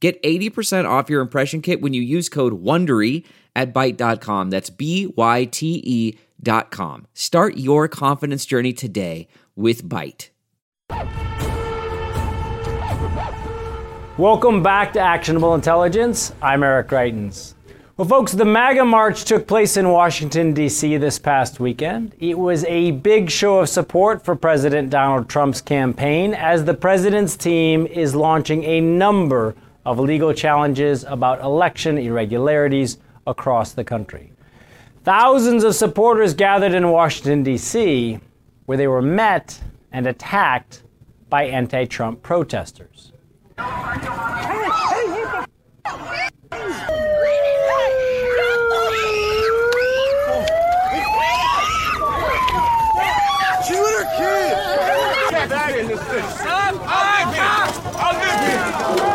Get 80% off your impression kit when you use code WONDERY at Byte.com. That's B-Y-T-E dot com. Start your confidence journey today with Byte. Welcome back to Actionable Intelligence. I'm Eric Greitens. Well, folks, the MAGA March took place in Washington, D.C. this past weekend. It was a big show of support for President Donald Trump's campaign as the president's team is launching a number of legal challenges about election irregularities across the country. Thousands of supporters gathered in Washington, D.C., where they were met and attacked by anti Trump protesters. She with her kid. Get back in this thing. Son, I'll live here. I'll live here.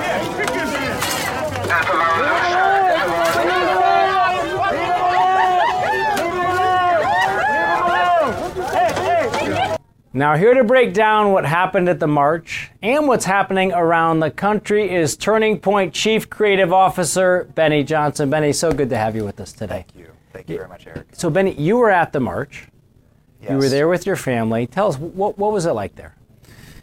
Yeah, pick this in. Now, here to break down what happened at the march and what's happening around the country is Turning Point Chief Creative Officer Benny Johnson. Benny, so good to have you with us today. Thank you. Thank you very much, Eric. So, Benny, you were at the march. Yes. You were there with your family. Tell us, what, what was it like there?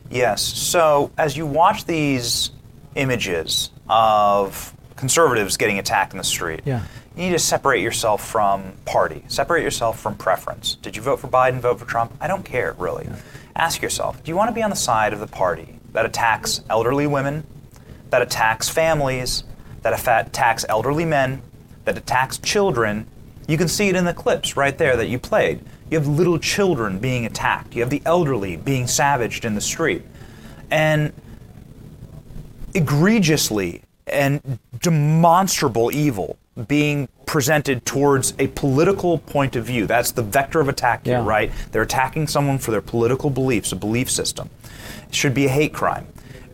Yes. So, as you watch these images of conservatives getting attacked in the street, Yeah. You need to separate yourself from party, separate yourself from preference. Did you vote for Biden, vote for Trump? I don't care, really. Ask yourself do you want to be on the side of the party that attacks elderly women, that attacks families, that attacks elderly men, that attacks children? You can see it in the clips right there that you played. You have little children being attacked. You have the elderly being savaged in the street. And egregiously and demonstrable evil being presented towards a political point of view. That's the vector of attack here, Yeah. right? They're attacking someone for their political beliefs, a belief system. It should be a hate crime.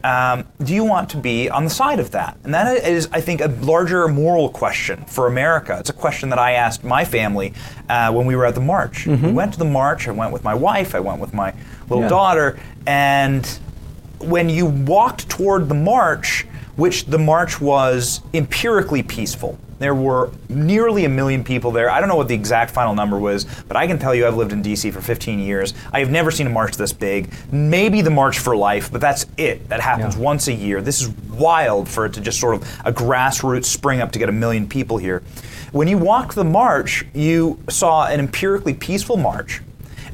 Um, do you want to be on the side of that? And that is, I think, a larger moral question for America. It's a question that I asked my family uh, when we were at the march. We went to the march. I went with my wife. I went with my little Yeah. daughter. And when you walked toward the march, which the march was empirically peaceful, there were nearly a million people there. I don't know what the exact final number was, but I can tell you I've lived in DC for 15 years. I have never seen a march this big. Maybe the March for Life, but that's it. That happens Yeah. once a year. This is wild for it to just sort of a grassroots spring up to get a million people here. When you walked the march, you saw an empirically peaceful march.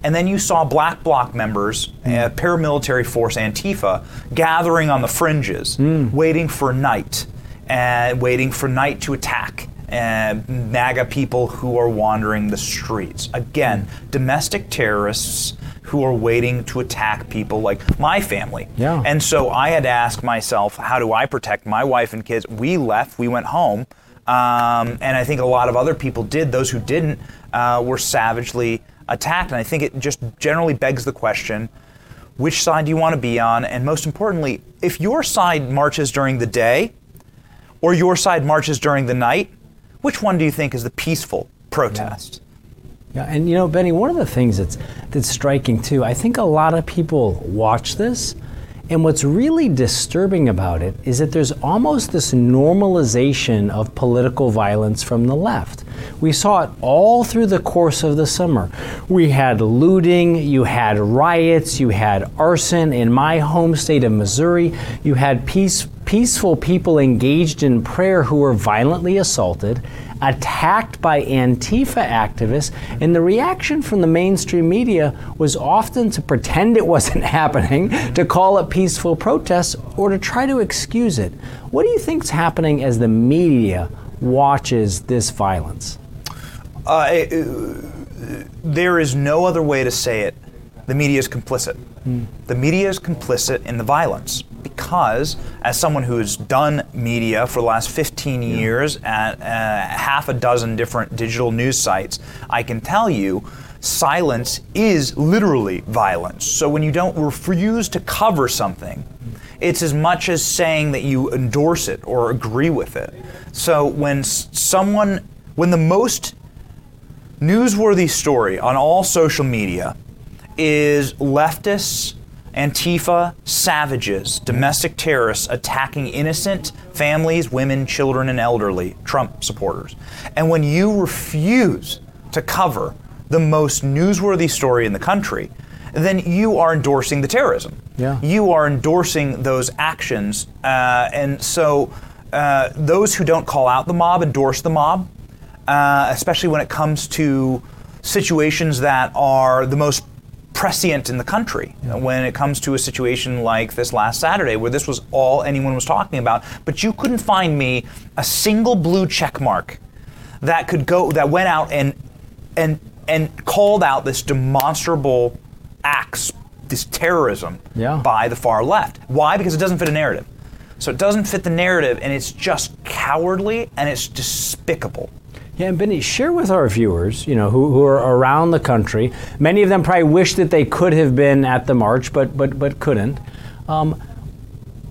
And then you saw black bloc members, uh, paramilitary force Antifa, gathering on the fringes, waiting for night, and waiting for night to attack. And MAGA people who are wandering the streets. Again, domestic terrorists who are waiting to attack people like my family. Yeah. And so I had to ask myself, how do I protect my wife and kids? We left, we went home. Um, and I think a lot of other people did. Those who didn't uh, were savagely attacked. And I think it just generally begs the question which side do you want to be on? And most importantly, if your side marches during the day or your side marches during the night, which one do you think is the peaceful protest? Yeah, and you know, Benny, one of the things that's that's striking too, I think a lot of people watch this, and what's really disturbing about it is that there's almost this normalization of political violence from the left. We saw it all through the course of the summer. We had looting, you had riots, you had arson in my home state of Missouri, you had peace, peaceful people engaged in prayer who were violently assaulted attacked by Antifa activists, and the reaction from the mainstream media was often to pretend it wasn't happening, to call it peaceful protests, or to try to excuse it. What do you think's happening as the media watches this violence? Uh, uh, there is no other way to say it. The media is complicit. The media is complicit in the violence because as someone who's done media for the last 15 years at uh, half a dozen different digital news sites, I can tell you silence is literally violence. So when you don't refuse to cover something, it's as much as saying that you endorse it or agree with it. So when someone, when the most newsworthy story on all social media is leftists, Antifa, savages, domestic terrorists attacking innocent families, women, children, and elderly Trump supporters. And when you refuse to cover the most newsworthy story in the country, then you are endorsing the terrorism. Yeah. You are endorsing those actions. Uh, and so uh, those who don't call out the mob endorse the mob, uh, especially when it comes to situations that are the most prescient in the country when it comes to a situation like this last Saturday, where this was all anyone was talking about. But you couldn't find me a single blue check mark that could go that went out and and and called out this demonstrable acts, this terrorism Yeah. by the far left. Why? Because it doesn't fit a narrative. So it doesn't fit the narrative, and it's just cowardly and it's despicable. Yeah, and Benny, share with our viewers, you know, who, who are around the country. Many of them probably wish that they could have been at the march, but but but couldn't. Um,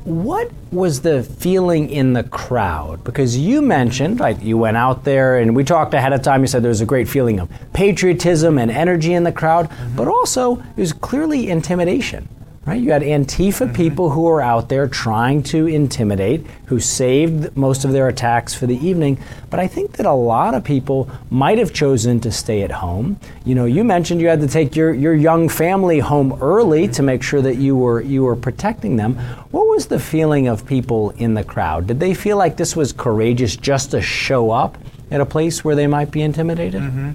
what was the feeling in the crowd? Because you mentioned, right, you went out there and we talked ahead of time. You said there was a great feeling of patriotism and energy in the crowd, but also it was clearly intimidation. Right? You had Antifa mm-hmm. people who were out there trying to intimidate, who saved most of their attacks for the evening. But I think that a lot of people might have chosen to stay at home. You know, you mentioned you had to take your, your young family home early mm-hmm. to make sure that you were you were protecting them. What was the feeling of people in the crowd? Did they feel like this was courageous just to show up at a place where they might be intimidated? Mm-hmm.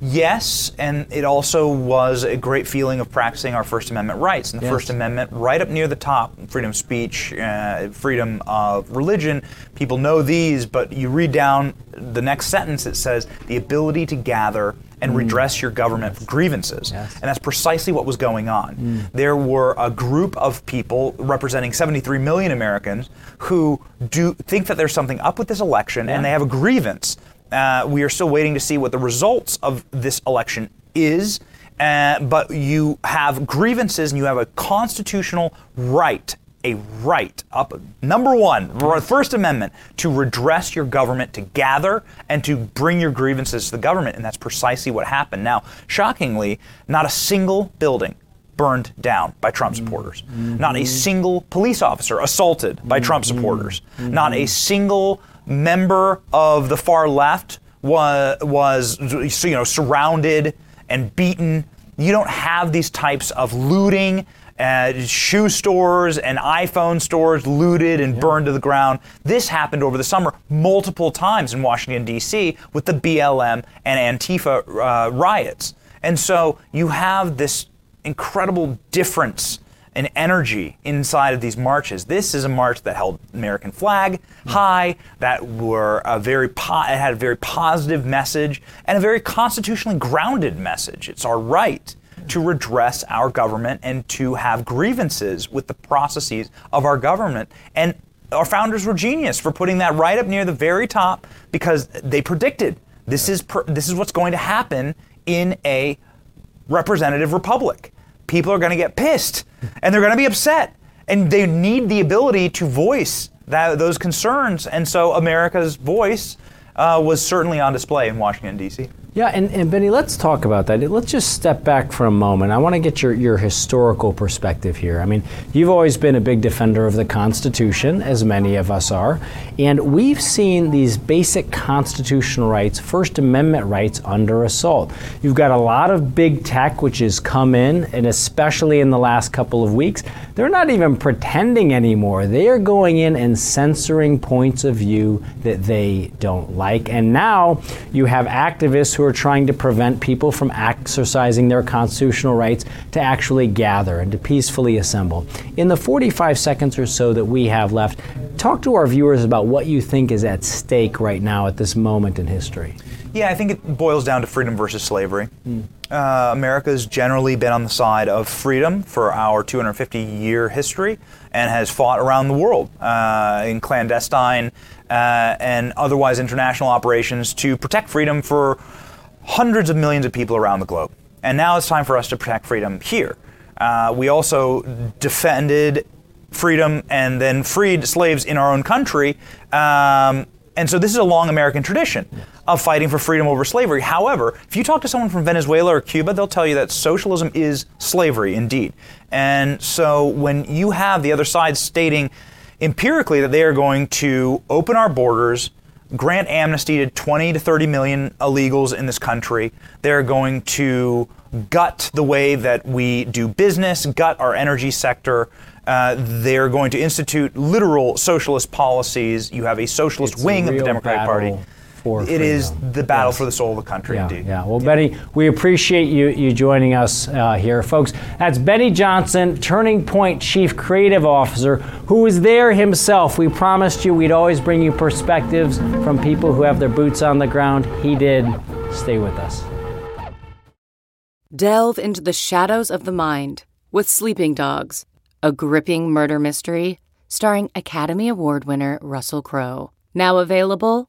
Yes, and it also was a great feeling of practicing our First Amendment rights. And the Yes. First Amendment, right up near the top, freedom of speech, uh, freedom of religion, people know these, but you read down the next sentence, it says the ability to gather and redress your government grievances. Yes. And that's precisely what was going on. There were a group of people representing 73 million Americans who do think that there's something up with this election and they have a grievance. Uh, we are still waiting to see what the results of this election is. Uh, but you have grievances and you have a constitutional right a right up number one first amendment to redress your government to gather and to bring your grievances to the government and that's precisely what happened now shockingly not a single building burned down by Trump supporters. Not a single police officer assaulted by Trump supporters. Not a single member of the far left was was you know surrounded and beaten. You don't have these types of looting. Uh, shoe stores and iPhone stores looted and burned to the ground. This happened over the summer multiple times in Washington, D.C., with the BLM and Antifa uh, riots. And so you have this incredible difference in energy inside of these marches. This is a march that held American flag high, that were a very po- it had a very positive message and a very constitutionally grounded message. It's our right to redress our government and to have grievances with the processes of our government. And our founders were genius for putting that right up near the very top because they predicted this is per- this is what's going to happen in a representative republic. People are going to get pissed and they're going to be upset and they need the ability to voice that, those concerns. And so America's voice uh, was certainly on display in Washington, D.C. Yeah, and, and Benny, let's talk about that. Let's just step back for a moment. I want to get your, your historical perspective here. I mean, you've always been a big defender of the Constitution, as many of us are, and we've seen these basic constitutional rights, First Amendment rights, under assault. You've got a lot of big tech which has come in, and especially in the last couple of weeks, they're not even pretending anymore. They are going in and censoring points of view that they don't like. And now you have activists who are trying to prevent people from exercising their constitutional rights to actually gather and to peacefully assemble. In the 45 seconds or so that we have left, talk to our viewers about what you think is at stake right now at this moment in history. Yeah, I think it boils down to freedom versus slavery. Uh, America's generally been on the side of freedom for our 250 year history and has fought around the world uh, in clandestine uh, and otherwise international operations to protect freedom for hundreds of millions of people around the globe. And now it's time for us to protect freedom here. Uh, we also defended freedom and then freed slaves in our own country. Um, and so this is a long American tradition of fighting for freedom over slavery. However, if you talk to someone from Venezuela or Cuba, they'll tell you that socialism is slavery indeed. And so when you have the other side stating empirically that they are going to open our borders, grant amnesty to 20 to 30 million illegals in this country, they're going to gut the way that we do business, gut our energy sector. Uh, they're going to institute literal socialist policies. You have a socialist It's a wing of the Democratic Party. Battle for It is freedom. the battle Yes. for the soul of the country, Yeah, indeed. yeah. Well, Benny, we appreciate you you joining us uh, here, folks. That's Benny Johnson, Turning Point Chief Creative Officer, who was there himself. We promised you we'd always bring you perspectives from people who have their boots on the ground. He did. Stay with us. Delve into the shadows of the mind with Sleeping Dogs, a gripping murder mystery starring Academy Award winner Russell Crowe. Now available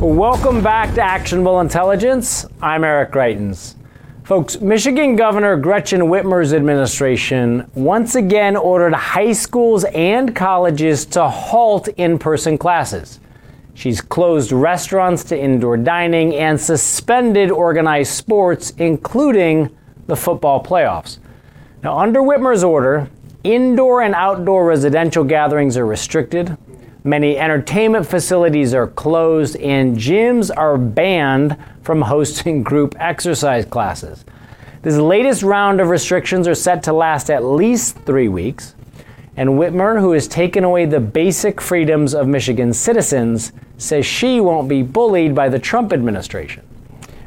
Welcome back to Actionable Intelligence. I'm Eric Greitens. Folks, Michigan Governor Gretchen Whitmer's administration once again ordered high schools and colleges to halt in person classes. She's closed restaurants to indoor dining and suspended organized sports, including the football playoffs. Now, under Whitmer's order, indoor and outdoor residential gatherings are restricted. Many entertainment facilities are closed, and gyms are banned from hosting group exercise classes. This latest round of restrictions are set to last at least three weeks. And Whitmer, who has taken away the basic freedoms of Michigan citizens, says she won't be bullied by the Trump administration.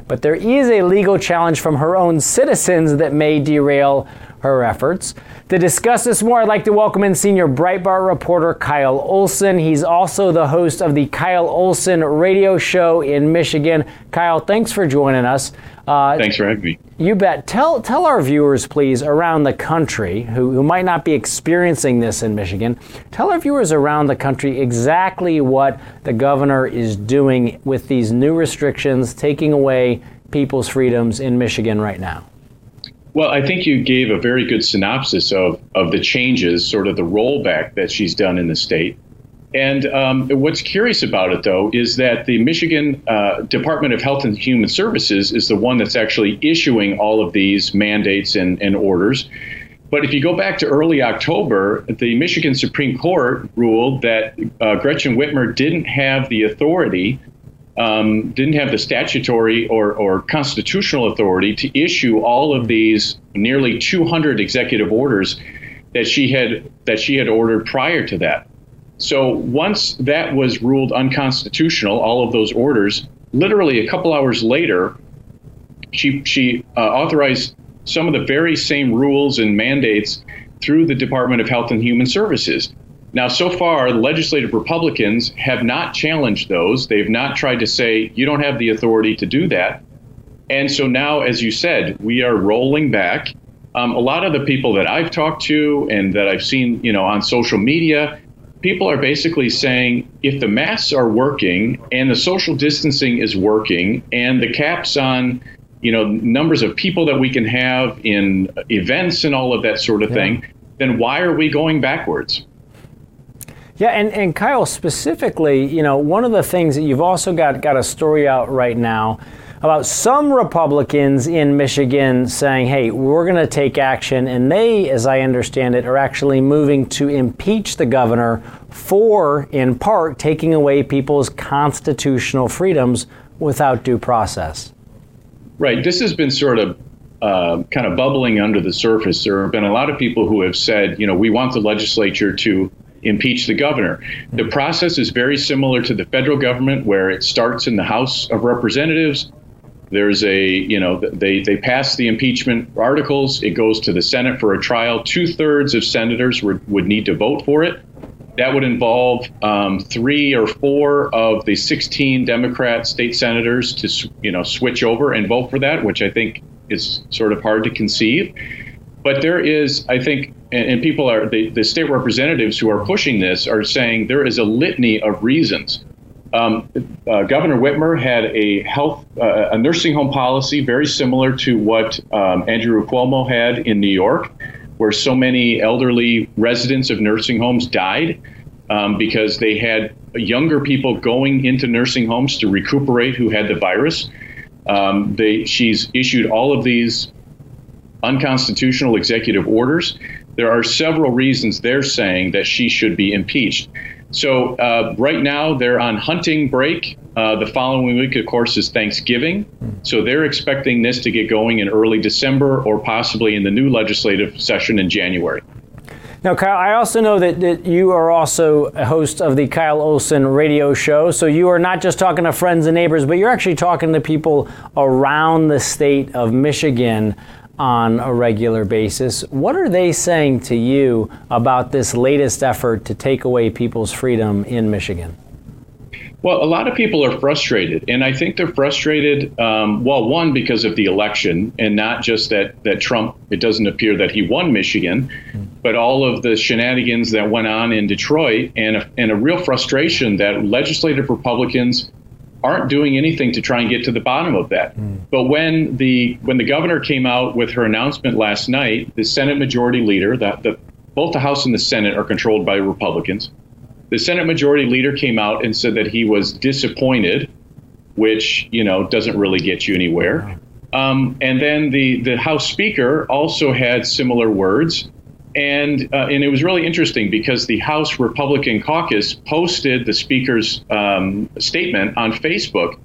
But there is a legal challenge from her own citizens that may derail her efforts. To discuss this more, I'd like to welcome in senior Breitbart reporter Kyle Olson. He's also the host of the Kyle Olson radio show in Michigan. Kyle, thanks for joining us. Uh, Thanks for having me. you bet. Tell tell our viewers, please, around the country who, who might not be experiencing this in Michigan. Tell our viewers around the country exactly what the governor is doing with these new restrictions, taking away people's freedoms in Michigan right now. Well, I think you gave a very good synopsis of, of the changes, sort of the rollback that she's done in the state. And um, what's curious about it, though, is that the Michigan uh, Department of Health and Human Services is the one that's actually issuing all of these mandates and, and orders. But if you go back to early October, the Michigan Supreme Court ruled that uh, Gretchen Whitmer didn't have the authority um, didn't have the statutory or, or constitutional authority to issue all of these nearly 200 executive orders that she had that she had ordered prior to that. So once that was ruled unconstitutional, all of those orders, literally a couple hours later, she she uh, authorized some of the very same rules and mandates through the Department of Health and Human Services. Now, so far, legislative Republicans have not challenged those. They've not tried to say, you don't have the authority to do that. And so now, as you said, we are rolling back. Um, a lot of the people that I've talked to and that I've seen, you know, on social media, people are basically saying if the masks are working and the social distancing is working and the caps on, you know, numbers of people that we can have in events and all of that sort of Yeah. thing, then why are we going backwards? Yeah, and, and Kyle, specifically, you know, one of the things that you've also got got a story out right now about some Republicans in Michigan saying, hey, we're going to take action. And they, as I understand it, are actually moving to impeach the governor for, in part, taking away people's constitutional freedoms without due process. Right. This has been sort of uh, kind of bubbling under the surface. There have been a lot of people who have said, you know, we want the legislature to impeach the governor. The process is very similar to the federal government, where it starts in the House of Representatives. There's a, you know, they, they pass the impeachment articles. It goes to the Senate for a trial. Two thirds of senators would, would need to vote for it. That would involve um, three or four of the 16 Democrat state senators to, you know, switch over and vote for that, which I think is sort of hard to conceive. But there is, I think, and, and people are the, the state representatives who are pushing this are saying there is a litany of reasons. Um, uh, Governor Whitmer had a health, uh, a nursing home policy very similar to what um, Andrew Cuomo had in New York, where so many elderly residents of nursing homes died um, because they had younger people going into nursing homes to recuperate who had the virus. Um, they, she's issued all of these unconstitutional executive orders. There are several reasons they're saying that she should be impeached. So uh, right now they're on hunting break. Uh, the following week, of course, is Thanksgiving. So they're expecting this to get going in early December or possibly in the new legislative session in January. Now, Kyle, I also know that, that you are also a host of the Kyle Olson radio show. So you are not just talking to friends and neighbors, but you're actually talking to people around the state of Michigan on a regular basis. What are they saying to you about this latest effort to take away people's freedom in Michigan? Well, a lot of people are frustrated, and I think they're frustrated. Um, well, one because of the election, and not just that that Trump. It doesn't appear that he won Michigan, but all of the shenanigans that went on in Detroit, and a, and a real frustration that legislative Republicans aren't doing anything to try and get to the bottom of that. Mm. But when the when the governor came out with her announcement last night, the Senate Majority Leader, that the both the House and the Senate are controlled by Republicans. The Senate Majority Leader came out and said that he was disappointed, which you know doesn't really get you anywhere. Um, and then the the House Speaker also had similar words and uh, and it was really interesting because the House Republican Caucus posted the Speaker's um, statement on Facebook,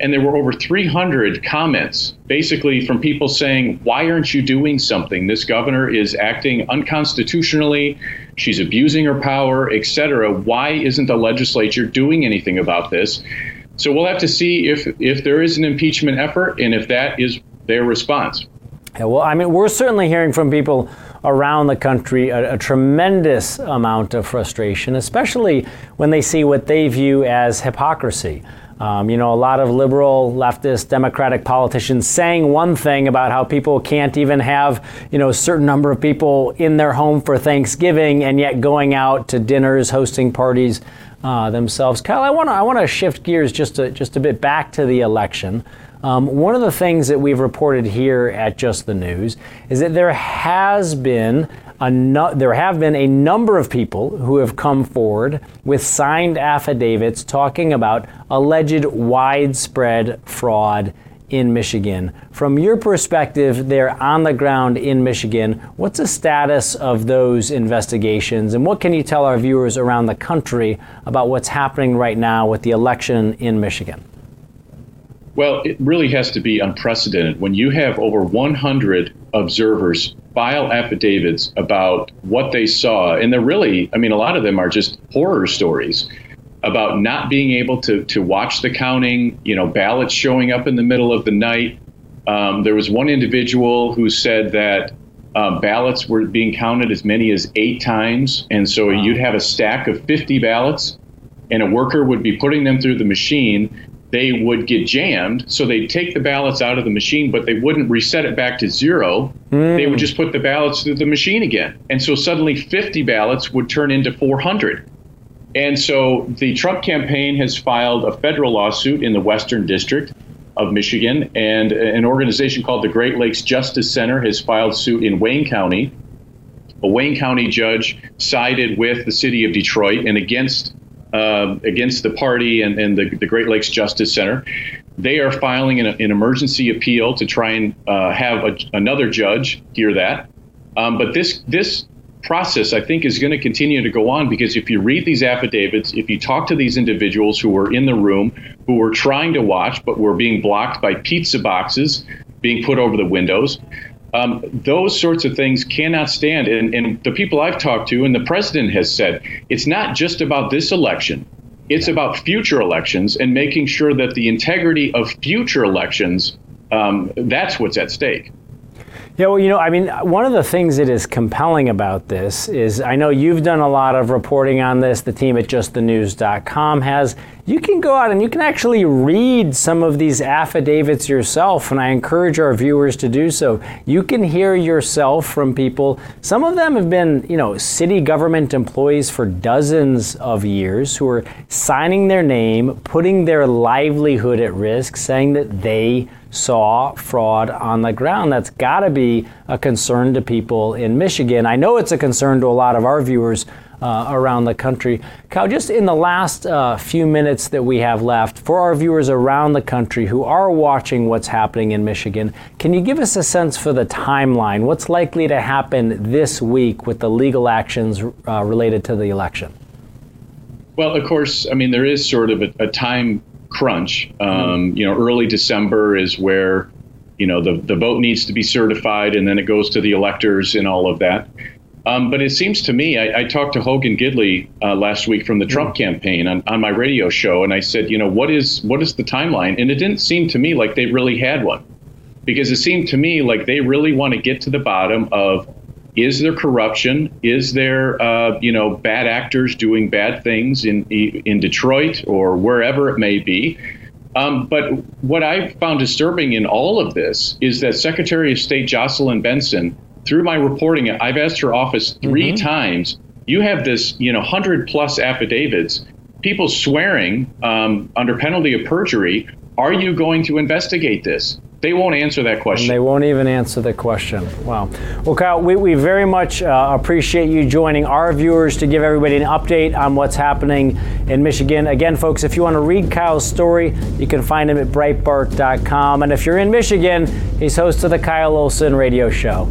and there were over 300 comments, basically from people saying, "Why aren't you doing something? This governor is acting unconstitutionally. She's abusing her power, etc. Why isn't the legislature doing anything about this?" So we'll have to see if if there is an impeachment effort and if that is their response. Yeah, well, I mean, we're certainly hearing from people around the country a, a, tremendous amount of frustration, especially when they see what they view as hypocrisy. Um, you know, a lot of liberal, leftist, Democratic politicians saying one thing about how people can't even have, you know, a certain number of people in their home for Thanksgiving, and yet going out to dinners, hosting parties uh, themselves. Kyle, I want to I want to shift gears just a, just a bit back to the election. Um, one of the things that we've reported here at Just the News is that there has been a no, there have been a number of people who have come forward with signed affidavits talking about alleged widespread fraud in Michigan. From your perspective, there on the ground in Michigan, what's the status of those investigations, and what can you tell our viewers around the country about what's happening right now with the election in Michigan? Well, it really has to be unprecedented when you have over 100 observers file affidavits about what they saw. And they're really, I mean, a lot of them are just horror stories about not being able to, to watch the counting, you know, ballots showing up in the middle of the night. Um, there was one individual who said that um, ballots were being counted as many as eight times. And so wow. you'd have a stack of 50 ballots, and a worker would be putting them through the machine they would get jammed. So they'd take the ballots out of the machine, but they wouldn't reset it back to zero. Mm. They would just put the ballots through the machine again. And so suddenly 50 ballots would turn into 400. And so the Trump campaign has filed a federal lawsuit in the Western District of Michigan, and an organization called the Great Lakes Justice Center has filed suit in Wayne County. A Wayne County judge sided with the city of Detroit and against uh, against the party and, and the, the, Great Lakes Justice Center. They are filing an, an emergency appeal to try and uh, have a, another judge hear that. Um, but this this process, I think, is going to continue to go on because if you read these affidavits, if you talk to these individuals who were in the room, who were trying to watch but were being blocked by pizza boxes being put over the windows. Um, those sorts of things cannot stand. And, and the people I've talked to, and the president has said, it's not just about this election. It's about future elections and making sure that the integrity of future elections, um, that's what's at stake. Yeah, well, you know, I mean, one of the things that is compelling about this is I know you've done a lot of reporting on this. The team at justthenews.com has. You can go out and you can actually read some of these affidavits yourself, and I encourage our viewers to do so. You can hear yourself from people. Some of them have been, you know, city government employees for dozens of years who are signing their name, putting their livelihood at risk, saying that they saw fraud on the ground. That's got to be a concern to people in Michigan. I know it's a concern to a lot of our viewers uh, around the country. Kyle, just in the last uh, few minutes that we have left, for our viewers around the country who are watching what's happening in Michigan, can you give us a sense for the timeline? What's likely to happen this week with the legal actions uh, related to the election? Well, of course, I mean, there is sort of a, a time crunch. Um, you know, early December is where you know the the vote needs to be certified, and then it goes to the electors and all of that. Um, but it seems to me, I, I talked to Hogan Gidley uh, last week from the Trump mm. campaign on, on my radio show, and I said, you know, what is what is the timeline? And it didn't seem to me like they really had one, because it seemed to me like they really want to get to the bottom of is there corruption? Is there, uh, you know, bad actors doing bad things in in Detroit or wherever it may be? Um, but what I found disturbing in all of this is that Secretary of State Jocelyn Benson, through my reporting, I've asked her office 3 mm-hmm. times. You have this, you know, hundred plus affidavits, people swearing um, under penalty of perjury. Are you going to investigate this? They won't answer that question. And they won't even answer the question. Wow. Well, Kyle, we, we very much uh, appreciate you joining our viewers to give everybody an update on what's happening in Michigan. Again, folks, if you want to read Kyle's story, you can find him at Breitbart.com. And if you're in Michigan, he's host of the Kyle Olson radio show.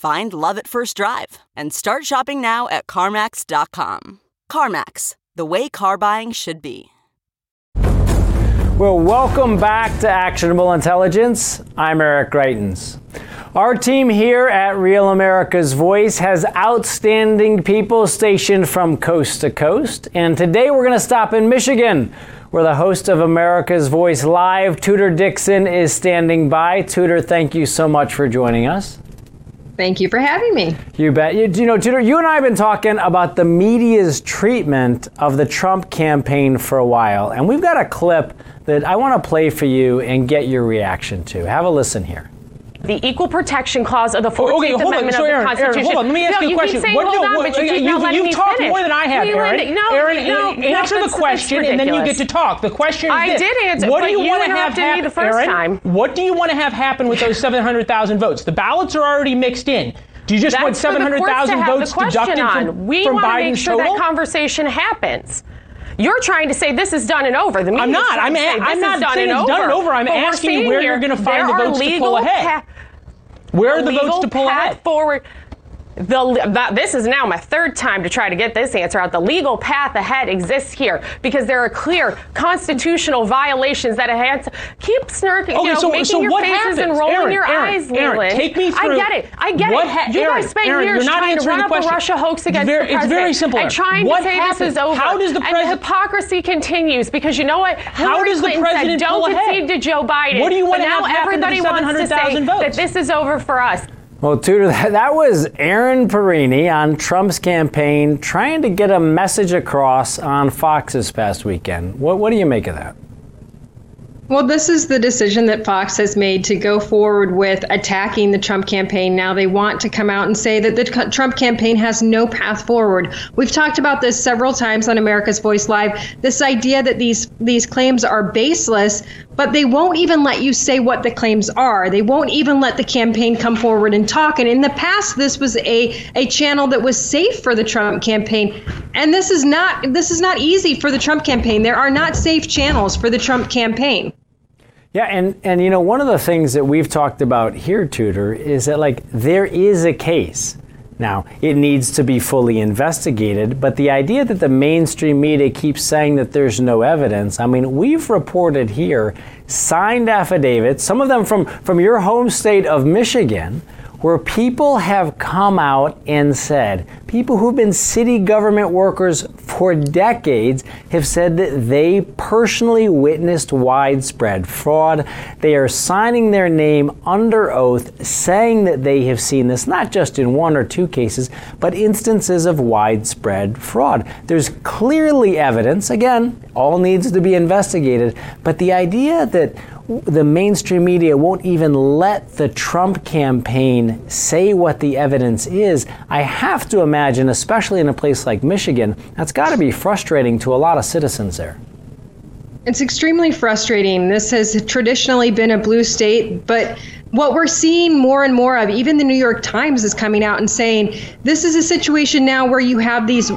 Find love at first drive and start shopping now at CarMax.com. CarMax, the way car buying should be. Well, welcome back to Actionable Intelligence. I'm Eric Greitens. Our team here at Real America's Voice has outstanding people stationed from coast to coast. And today we're going to stop in Michigan, where the host of America's Voice Live, Tudor Dixon, is standing by. Tudor, thank you so much for joining us. Thank you for having me. You bet. You, you know, Tudor, you and I have been talking about the media's treatment of the Trump campaign for a while, and we've got a clip that I want to play for you and get your reaction to. Have a listen here. The Equal Protection Clause of the 14th okay, Amendment on. So, Erin, of the Constitution. Erin, hold on. Let me ask no, you a question. Saying, what, hold no, on, but you, you, you, you talked finish. more than I have, you Erin. No, Erin, no, answer no, the question, and then you get to talk. The question is I this. did answer, what do you, you want to have happen, the first Erin? time. What do you want to have happen with those 700,000 votes? The ballots are already mixed in. Do you just That's want 700,000 votes deducted from, we from want to make sure that conversation happens. You're trying to say this is done and over. The I'm not. I'm, a, I'm not done saying and it's over. done and over. I'm but asking you where here, you're going to find the votes to pull ahead. Pa- where are the votes to pull ahead? Forward. The, that, this is now my third time to try to get this answer out. The legal path ahead exists here because there are clear constitutional violations that have keep snarking, okay, you know, so, making so your what faces happens? and rolling Erin, your Erin, eyes, Erin, Leland. Take me through. I get it. I get what it. You Erin, guys spent Erin, years trying to run up a Russia hoax against very, the president. It's very simple. And trying what to say happens? this is over. How does the president? And the hypocrisy continues because you know what? How Hillary does the Clinton president said, Don't ahead? concede to Joe Biden. What do you want but to now have happen to everybody wants to say votes? that this is over for us. Well, Tudor, that was Erin Perrine on Trump's campaign trying to get a message across on Fox this past weekend. What, what do you make of that? Well, this is the decision that Fox has made to go forward with attacking the Trump campaign. Now they want to come out and say that the Trump campaign has no path forward. We've talked about this several times on America's Voice Live. This idea that these these claims are baseless but they won't even let you say what the claims are. They won't even let the campaign come forward and talk. And in the past, this was a, a channel that was safe for the Trump campaign. And this is not this is not easy for the Trump campaign. There are not safe channels for the Trump campaign. Yeah, and, and you know, one of the things that we've talked about here, Tudor, is that like there is a case. Now, it needs to be fully investigated, but the idea that the mainstream media keeps saying that there's no evidence, I mean, we've reported here signed affidavits, some of them from, from your home state of Michigan, where people have come out and said, people who've been city government workers for decades have said that they personally witnessed widespread fraud. They are signing their name under oath, saying that they have seen this, not just in one or two cases, but instances of widespread fraud. There's clearly evidence, again, all needs to be investigated, but the idea that the mainstream media won't even let the Trump campaign say what the evidence is, I have to imagine, especially in a place like Michigan, that's got to be frustrating to a lot of citizens there. It's extremely frustrating. This has traditionally been a blue state, but what we're seeing more and more of, even the New York Times is coming out and saying this is a situation now where you have these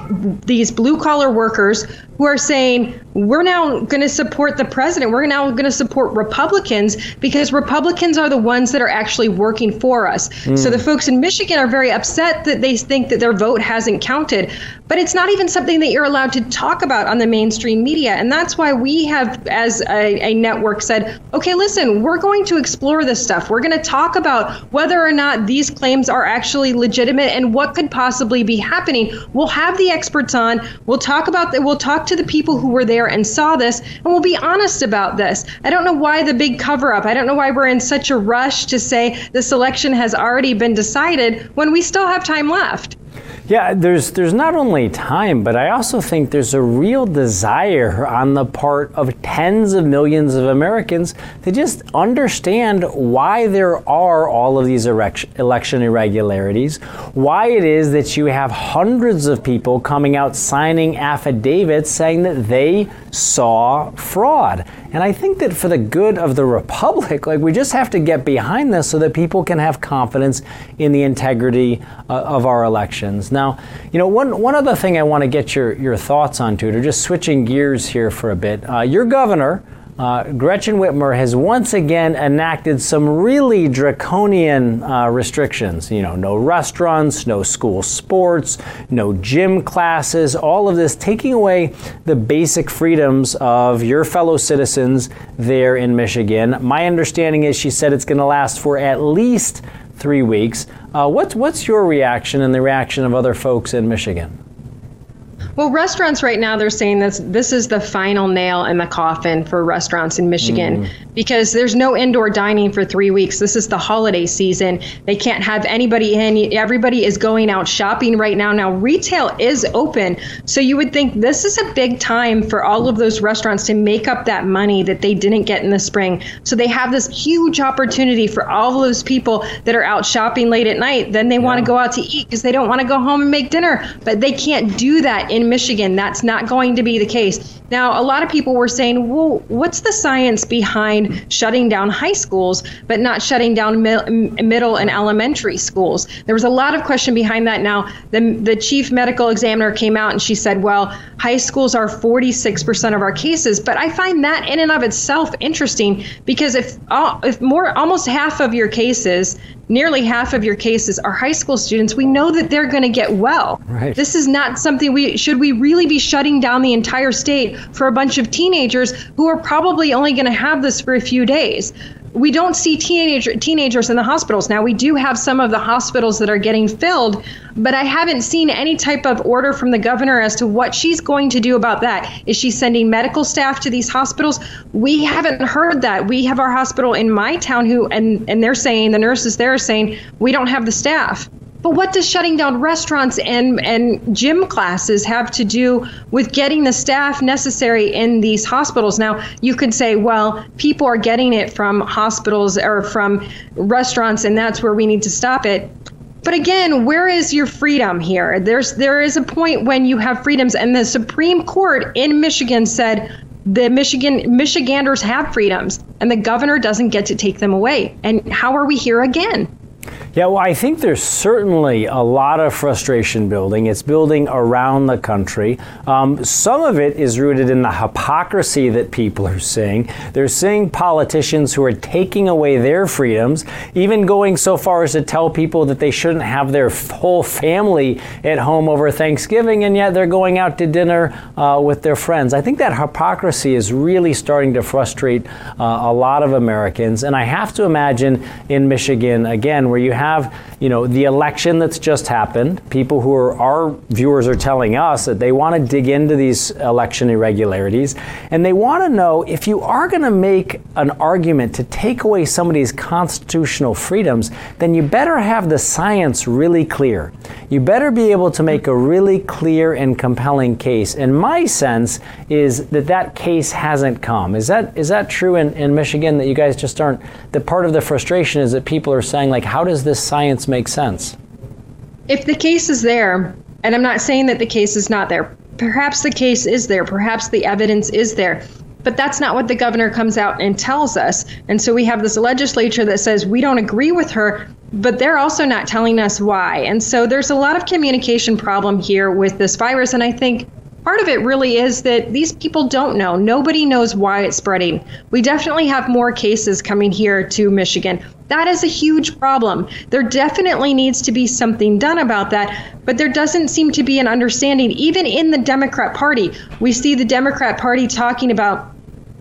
these blue collar workers who are saying we're now going to support the president. We're now going to support Republicans because Republicans are the ones that are actually working for us. Mm. So the folks in Michigan are very upset that they think that their vote hasn't counted. But it's not even something that you're allowed to talk about on the mainstream media. And that's why we have, as a, a network, said, okay, listen, we're going to explore this stuff. We're going to talk about whether or not these claims are actually legitimate and what could possibly be happening. We'll have the experts on. We'll talk about that. We'll talk to the people who were there and saw this, and we'll be honest about this. I don't know why the big cover up. I don't know why we're in such a rush to say this election has already been decided when we still have time left. Yeah, there's there's not only time, but I also think there's a real desire on the part of tens of millions of Americans to just understand why there are all of these election irregularities, why it is that you have hundreds of people coming out signing affidavits saying that they saw fraud. And I think that for the good of the republic, like we just have to get behind this so that people can have confidence in the integrity uh, of our elections. Now, you know, one one other thing I want to get your your thoughts on, Tudor, just switching gears here for a bit. Uh, your governor uh, Gretchen Whitmer has once again enacted some really draconian uh, restrictions. You know, no restaurants, no school sports, no gym classes, all of this taking away the basic freedoms of your fellow citizens there in Michigan. My understanding is she said it's going to last for at least three weeks. Uh, what's, what's your reaction and the reaction of other folks in Michigan? Well, restaurants right now they're saying this this is the final nail in the coffin for restaurants in Michigan mm. Because there's no indoor dining for 3 weeks. This is the holiday season. They can't have anybody in. Everybody is going out shopping right now. Now retail is open. So you would think this is a big time for all of those restaurants to make up that money that they didn't get in the spring. So they have this huge opportunity for all of those people that are out shopping late at night. Then they yeah. want to go out to eat because they don't want to go home and make dinner, but they can't do that in Michigan, that's not going to be the case. Now, a lot of people were saying, well, what's the science behind shutting down high schools, but not shutting down mi- middle and elementary schools? There was a lot of question behind that. Now, the, the chief medical examiner came out and she said, well, high schools are 46% of our cases. But I find that in and of itself interesting because if, if more, almost half of your cases nearly half of your cases are high school students, we know that they're going to get well. Right. This is not something we should we really be shutting down the entire state for a bunch of teenagers who are probably only going to have this for a few days we don't see teenager, teenagers in the hospitals. Now, we do have some of the hospitals that are getting filled, but I haven't seen any type of order from the governor as to what she's going to do about that. Is she sending medical staff to these hospitals? We haven't heard that. We have our hospital in my town who, and, and they're saying, the nurses there are saying, we don't have the staff. But what does shutting down restaurants and, and gym classes have to do with getting the staff necessary in these hospitals? Now, you could say, well, people are getting it from hospitals or from restaurants, and that's where we need to stop it. But again, where is your freedom here? There's there is a point when you have freedoms, and the Supreme Court in Michigan said the Michigan Michiganders have freedoms and the governor doesn't get to take them away. And how are we here again? Yeah, well, I think there's certainly a lot of frustration building. It's building around the country. Um, some of it is rooted in the hypocrisy that people are seeing. They're seeing politicians who are taking away their freedoms, even going so far as to tell people that they shouldn't have their whole family at home over Thanksgiving, and yet they're going out to dinner uh, with their friends. I think that hypocrisy is really starting to frustrate uh, a lot of Americans. And I have to imagine in Michigan, again, where you have have, you know, the election that's just happened. People who are our viewers are telling us that they want to dig into these election irregularities, and they want to know if you are going to make an argument to take away somebody's constitutional freedoms, then you better have the science really clear. You better be able to make a really clear and compelling case. And my sense is that that case hasn't come. Is that is that true in, in Michigan that you guys just aren't? That part of the frustration is that people are saying like, how does this this science make sense? If the case is there, and I'm not saying that the case is not there, perhaps the case is there, perhaps the evidence is there. But that's not what the governor comes out and tells us. And so we have this legislature that says we don't agree with her, but they're also not telling us why. And so there's a lot of communication problem here with this virus. And I think part of it really is that these people don't know. Nobody knows why it's spreading. We definitely have more cases coming here to Michigan. That is a huge problem. There definitely needs to be something done about that, but there doesn't seem to be an understanding, even in the Democrat Party. We see the Democrat Party talking about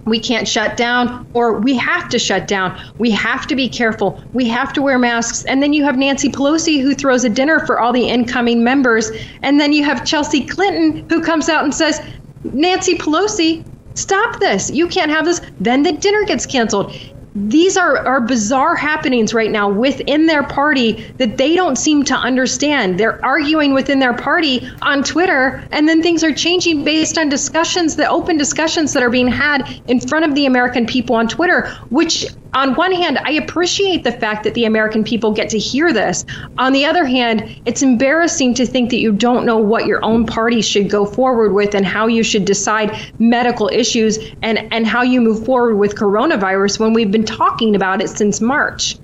we can't shut down or we have to shut down. We have to be careful. We have to wear masks. And then you have Nancy Pelosi who throws a dinner for all the incoming members. And then you have Chelsea Clinton who comes out and says, Nancy Pelosi, stop this. You can't have this. Then the dinner gets canceled these are, are bizarre happenings right now within their party that they don't seem to understand. They're arguing within their party on Twitter, and then things are changing based on discussions, the open discussions that are being had in front of the American people on Twitter, which on one hand, I appreciate the fact that the American people get to hear this. On the other hand, it's embarrassing to think that you don't know what your own party should go forward with and how you should decide medical issues and, and how you move forward with coronavirus when we've been talking about it since March.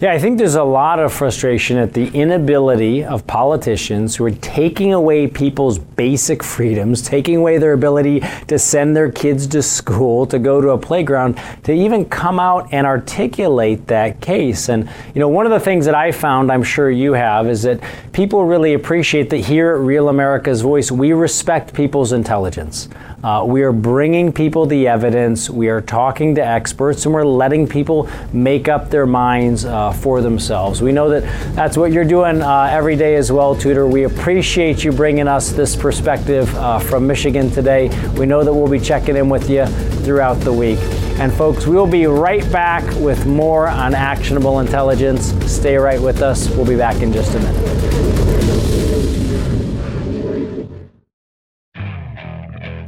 Yeah, I think there's a lot of frustration at the inability of politicians who are taking away people's basic freedoms, taking away their ability to send their kids to school, to go to a playground, to even come out and articulate that case. And, you know, one of the things that I found, I'm sure you have, is that people really appreciate that here at Real America's Voice, we respect people's intelligence. Uh, we are bringing people the evidence, we are talking to experts, and we're letting people make up their minds uh, for themselves. We know that that's what you're doing uh, every day as well, Tudor. We appreciate you bringing us this perspective uh, from Michigan today. We know that we'll be checking in with you throughout the week. And folks, we will be right back with more on actionable intelligence. Stay right with us. We'll be back in just a minute.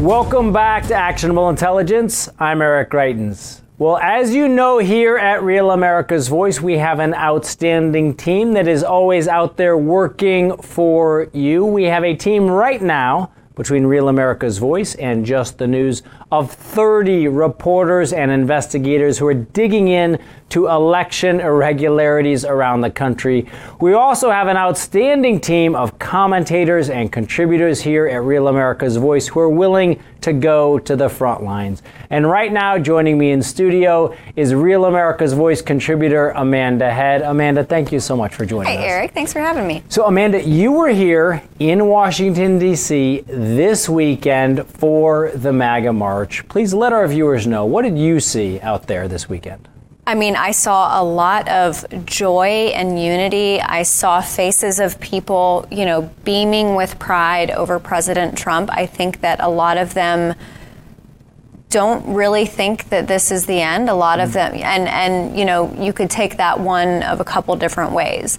Welcome back to Actionable Intelligence. I'm Eric Greitens. Well, as you know, here at Real America's Voice, we have an outstanding team that is always out there working for you. We have a team right now between Real America's Voice and Just the News of 30 reporters and investigators who are digging in to election irregularities around the country. We also have an outstanding team of commentators and contributors here at Real America's Voice who are willing to go to the front lines. And right now, joining me in studio is Real America's Voice contributor Amanda Head. Amanda, thank you so much for joining Hi, us. Eric. Thanks for having me. So, Amanda, you were here in Washington, D.C. this weekend for the MAGA March. Please let our viewers know what did you see out there this weekend? I mean, I saw a lot of joy and unity. I saw faces of people, you know, beaming with pride over President Trump. I think that a lot of them don't really think that this is the end. A lot of mm. them, and and you know, you could take that one of a couple different ways.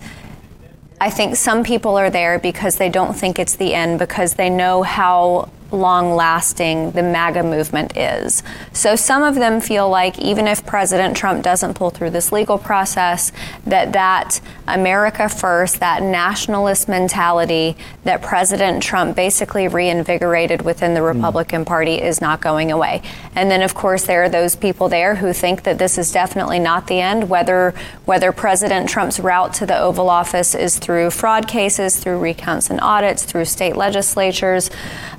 I think some people are there because they don't think it's the end because they know how long lasting the MAGA movement is. So some of them feel like even if President Trump doesn't pull through this legal process, that that America first, that nationalist mentality that President Trump basically reinvigorated within the Republican Party is not going away. And then of course there are those people there who think that this is definitely not the end, whether whether President Trump's route to the Oval Office is through fraud cases, through recounts and audits, through state legislatures.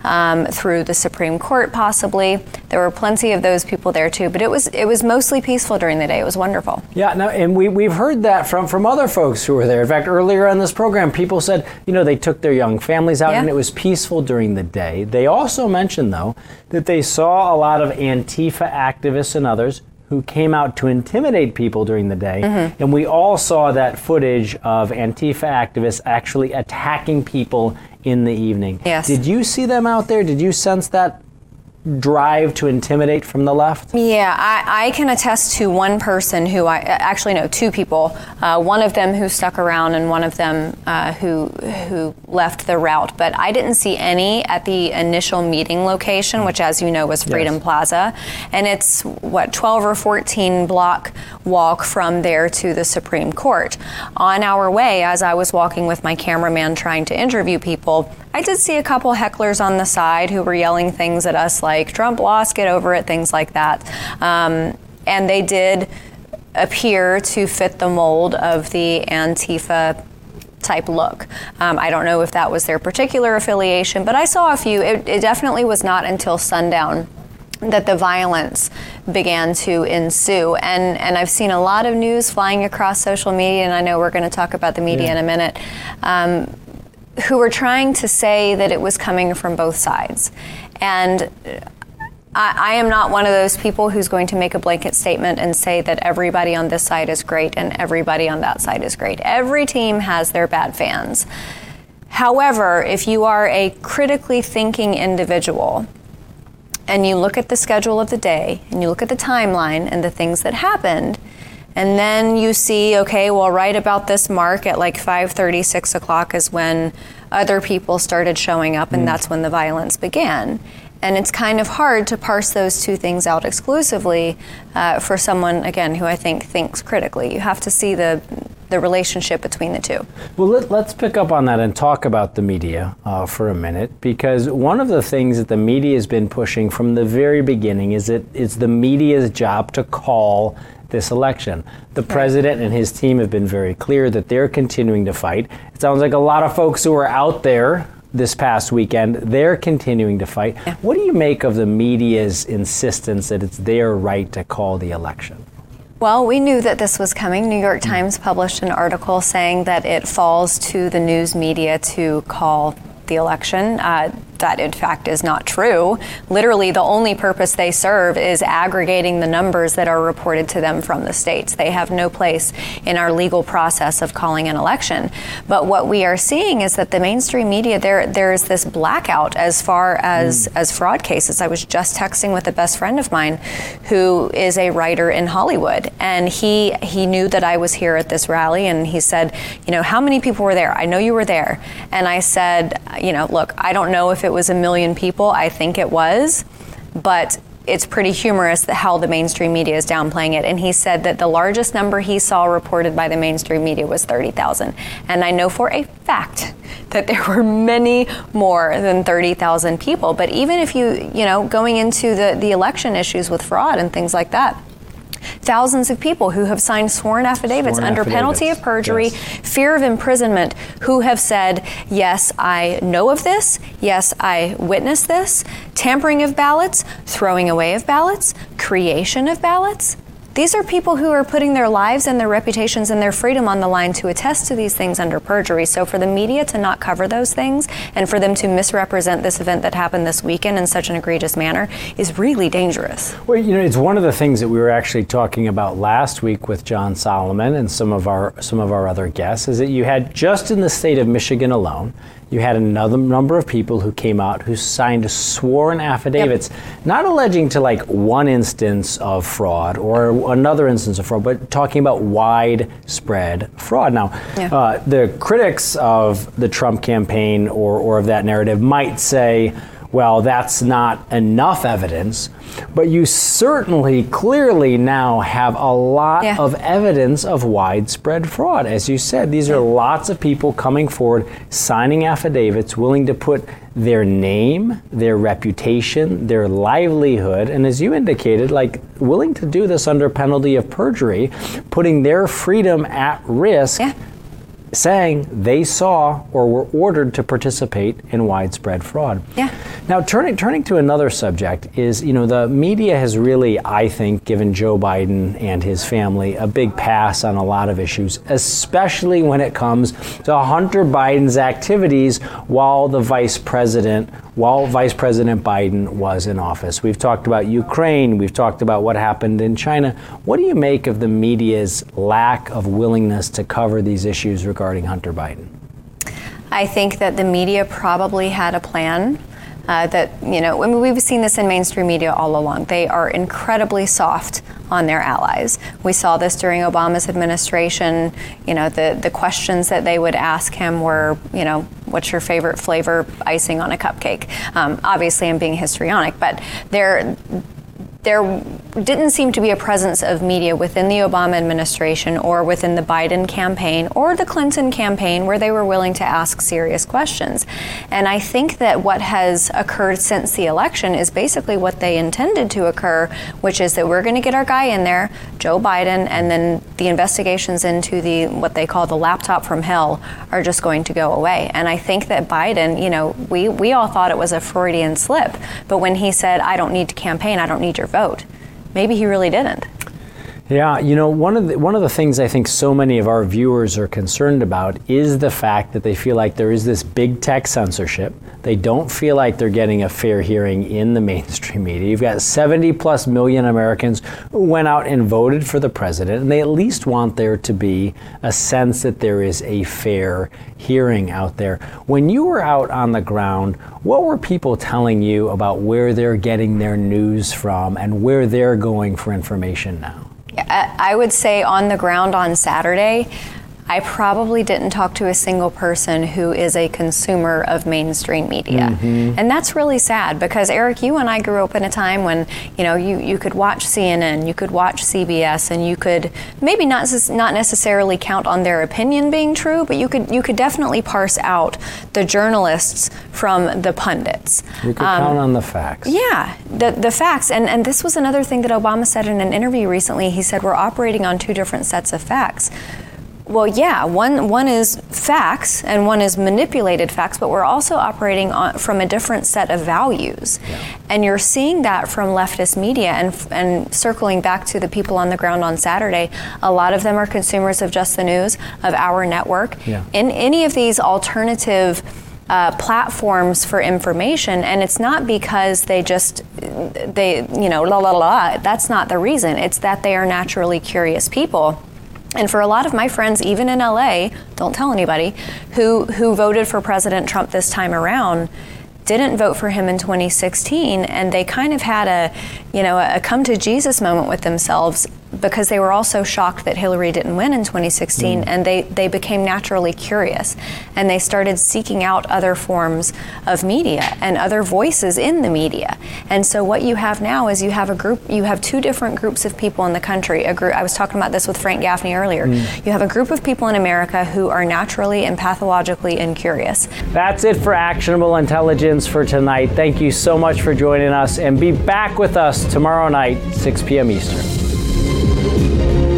Um, through the Supreme Court, possibly. There were plenty of those people there too, but it was it was mostly peaceful during the day. It was wonderful. Yeah, no, and we we've heard that from from other folks who were there. In fact, earlier on this program, people said you know they took their young families out Yeah. and it was peaceful during the day. They also mentioned though that they saw a lot of Antifa activists and others. Who came out to intimidate people during the day. Mm-hmm. And we all saw that footage of Antifa activists actually attacking people in the evening. Yes. Did you see them out there? Did you sense that drive to intimidate from the left? Yeah, I, I can attest to one person who I actually know two people. Uh, one of them who stuck around, and one of them uh, who who left the route. But I didn't see any at the initial meeting location, which, as you know, was Freedom Yes. Plaza, and it's what 12 or 14 block walk from there to the Supreme Court. On our way, as I was walking with my cameraman trying to interview people, I did see a couple hecklers on the side who were yelling things at us like "Trump lost, get over it," things like that, um, and they did appear to fit the mold of the Antifa type look. Um, I don't know if that was their particular affiliation, but I saw a few. It, it definitely was not until sundown that the violence began to ensue. And, and I've seen a lot of news flying across social media, and I know we're going to talk about the media Yeah. in a minute, um, who were trying to say that it was coming from both sides. And I, I am not one of those people who's going to make a blanket statement and say that everybody on this side is great and everybody on that side is great. Every team has their bad fans. However, if you are a critically thinking individual and you look at the schedule of the day and you look at the timeline and the things that happened, and then you see, okay, well, right about this mark at like 5:30, 6 o'clock is when other people started showing up, and that's when the violence began. And it's kind of hard to parse those two things out exclusively uh, for someone, again, who I think thinks critically. You have to see the the relationship between the two. Well, let, let's pick up on that and talk about the media uh, for a minute, because one of the things that the media has been pushing from the very beginning is that it's the media's job to call this election. The president and his team have been very clear that they're continuing to fight. It sounds like a lot of folks who are out there this past weekend, they're continuing to fight. What do you make of the media's insistence that it's their right to call the election? Well, we knew that this was coming. New York mm. Times published an article saying that it falls to the news media to call the election. Uh, that, in fact, is not true. Literally, the only purpose they serve is aggregating the numbers that are reported to them from the states. They have no place in our legal process of calling an election. But what we are seeing is that the mainstream media, there, there is this blackout as far as, as fraud cases. I was just texting with a best friend of mine who is a writer in Hollywood, and he he knew that I was here at this rally, and he said, you know, how many people were there? I know you were there, and I said, you know, look, I don't know if it was a million people. I think it was, but it's pretty humorous how the mainstream media is downplaying it. And he said that the largest number he saw reported by the mainstream media was 30,000. And I know for a fact that there were many more than 30,000 people. But even if you, you know, going into the, the election issues with fraud and things like that, thousands of people who have signed sworn affidavits Sworn under penalty of perjury, yes. fear of imprisonment, who have said, Yes, I know of this. Yes, I witnessed this. Tampering of ballots, throwing away of ballots, creation of ballots. These are people who are putting their lives and their reputations and their freedom on the line to attest to these things under perjury. So, for the media to not cover those things and for them to misrepresent this event that happened this weekend in such an egregious manner is really dangerous. Well, you know, it's one of the things that we were actually talking about last week with John Solomon and some of our some of our other guests is that you had just in the state of Michigan alone, you had another number of people who came out who signed sworn affidavits, yep. not alleging to like one instance of fraud or another instance of fraud, but talking about widespread fraud. Now, yeah. uh, the critics of the Trump campaign or, or of that narrative might say, well, that's not enough evidence. But you certainly clearly now have a lot yeah. of evidence of widespread fraud. As you said, these are lots of people coming forward, signing affidavits, willing to put their name, their reputation, their livelihood, and as you indicated, like willing to do this under penalty of perjury, putting their freedom at risk. Yeah saying they saw or were ordered to participate in widespread fraud. Yeah. Now, turning turning to another subject is, you know, the media has really, I think, given Joe Biden and his family a big pass on a lot of issues, especially when it comes to Hunter Biden's activities while the vice president while Vice President Biden was in office. We've talked about Ukraine, we've talked about what happened in China. What do you make of the media's lack of willingness to cover these issues regarding Hunter Biden? I think that the media probably had a plan. Uh, that you know, I mean, we've seen this in mainstream media all along. They are incredibly soft on their allies. We saw this during Obama's administration. You know, the the questions that they would ask him were, you know, what's your favorite flavor icing on a cupcake? Um, obviously, I'm being histrionic, but they're there didn't seem to be a presence of media within the Obama administration or within the Biden campaign or the Clinton campaign where they were willing to ask serious questions. And I think that what has occurred since the election is basically what they intended to occur, which is that we're going to get our guy in there, Joe Biden, and then the investigations into the what they call the laptop from hell are just going to go away. And I think that Biden, you know, we, we all thought it was a Freudian slip, but when he said, I don't need to campaign, I don't need your vote. Maybe he really didn't. Yeah, you know, one of the, one of the things I think so many of our viewers are concerned about is the fact that they feel like there is this big tech censorship. They don't feel like they're getting a fair hearing in the mainstream media. You've got 70 plus million Americans who went out and voted for the president, and they at least want there to be a sense that there is a fair hearing out there. When you were out on the ground, what were people telling you about where they're getting their news from and where they're going for information now? I would say on the ground on Saturday, I probably didn't talk to a single person who is a consumer of mainstream media. Mm-hmm. And that's really sad because Eric, you and I grew up in a time when, you know, you, you could watch CNN, you could watch CBS and you could maybe not not necessarily count on their opinion being true, but you could you could definitely parse out the journalists from the pundits. You could um, count on the facts. Yeah, the the facts. And and this was another thing that Obama said in an interview recently. He said we're operating on two different sets of facts. Well, yeah, one, one is facts and one is manipulated facts, but we're also operating on, from a different set of values. Yeah. And you're seeing that from leftist media and, and circling back to the people on the ground on Saturday. A lot of them are consumers of Just the News, of our network. Yeah. In any of these alternative uh, platforms for information, and it's not because they just they you know la la la. That's not the reason. It's that they are naturally curious people and for a lot of my friends, even in LA, don't tell anybody, who, who voted for President Trump this time around, didn't vote for him in 2016 and they kind of had a you know a come to jesus moment with themselves because they were also shocked that Hillary didn't win in 2016 mm. and they, they became naturally curious and they started seeking out other forms of media and other voices in the media. And so what you have now is you have a group you have two different groups of people in the country. A group I was talking about this with Frank Gaffney earlier. Mm. You have a group of people in America who are naturally and pathologically incurious. That's it for actionable intelligence for tonight. Thank you so much for joining us and be back with us tomorrow night, 6 p.m. Eastern.